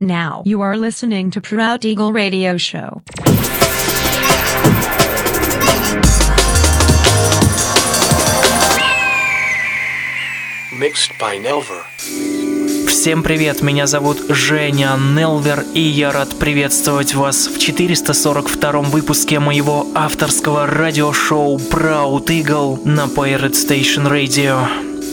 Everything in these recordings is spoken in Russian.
Now you are listening to Proud Eagle Radio Show. Mixed by Nelver. Всем привет, меня зовут Женя Нелвер, и я рад приветствовать вас в 442 выпуске моего авторского радиошоу Proud Eagle на Pirate Station Radio.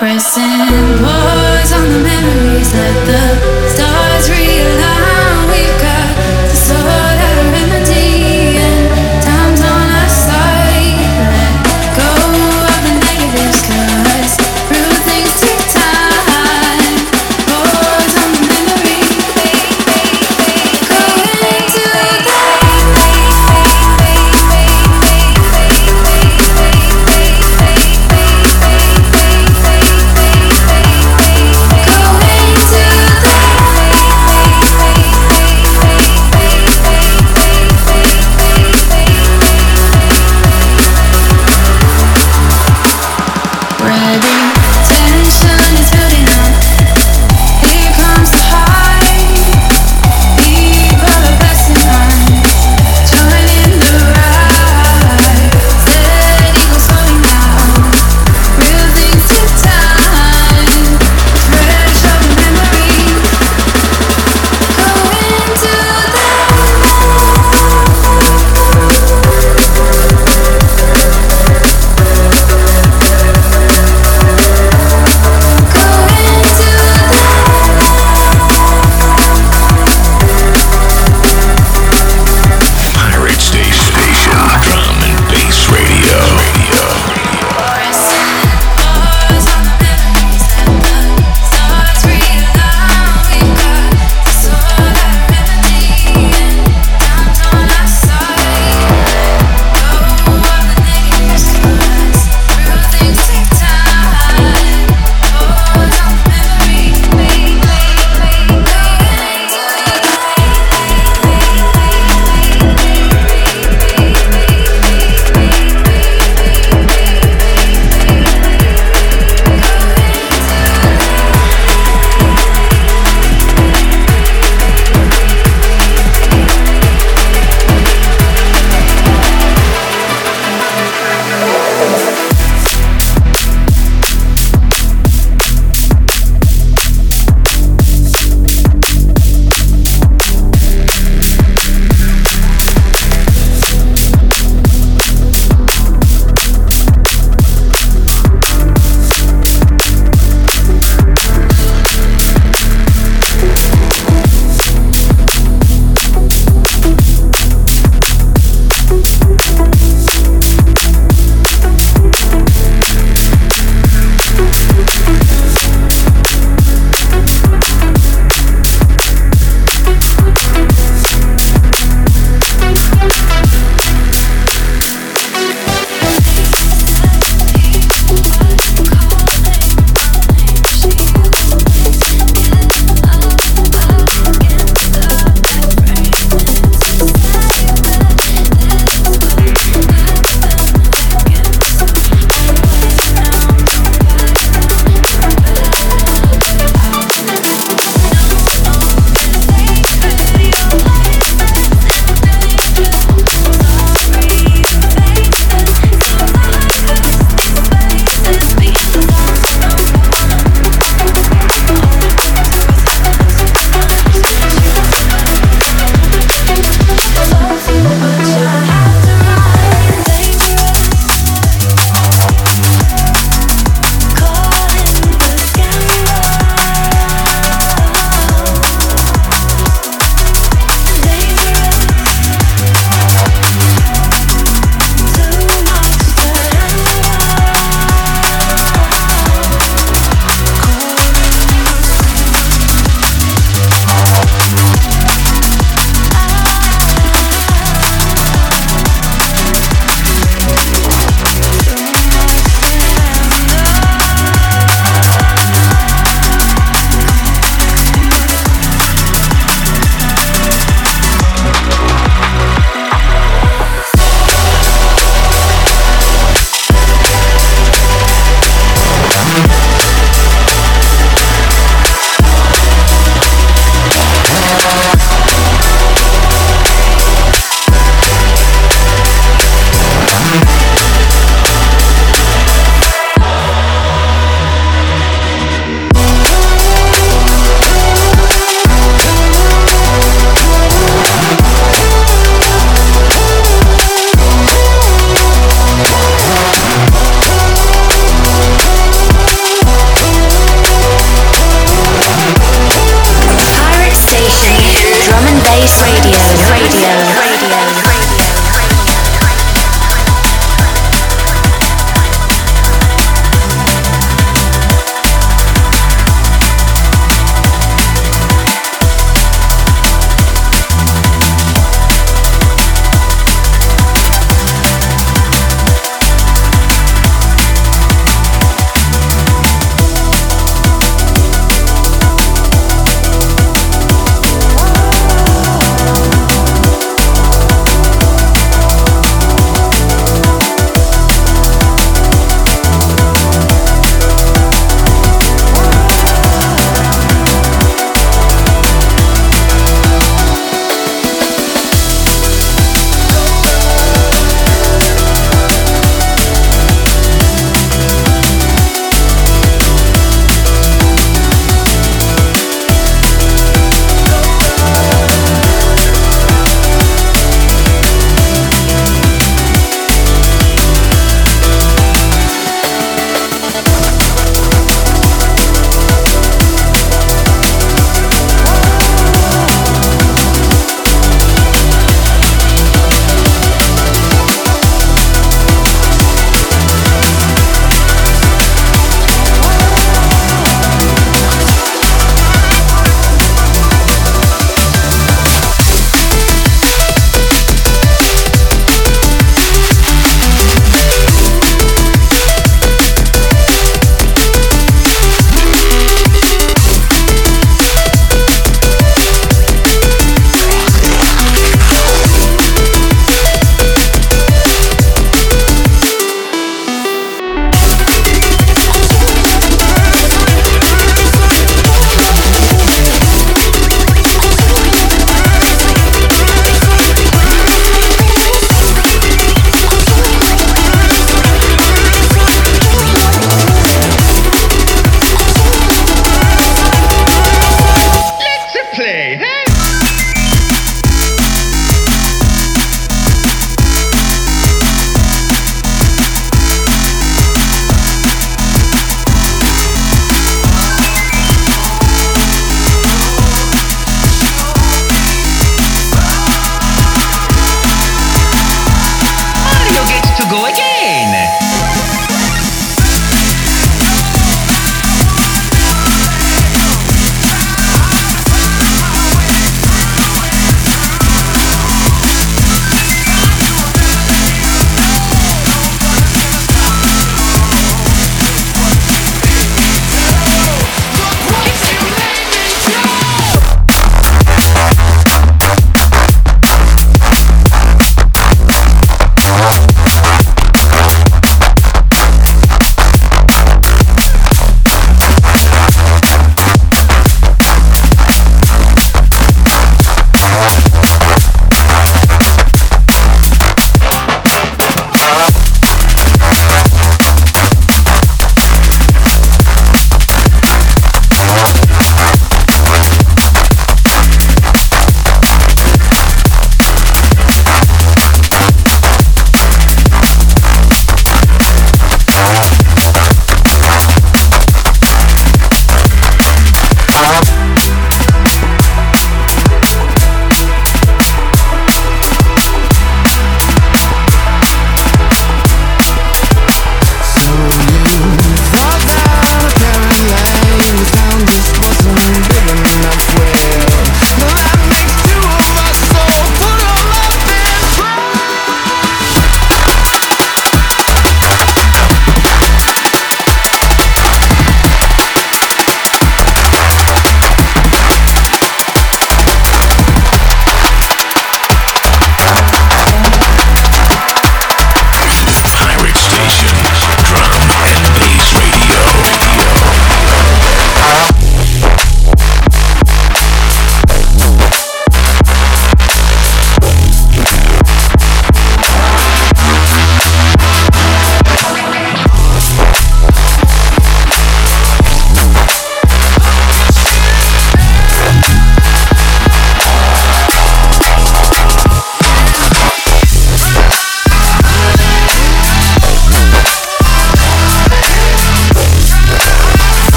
Pressing pause on the memories. Let the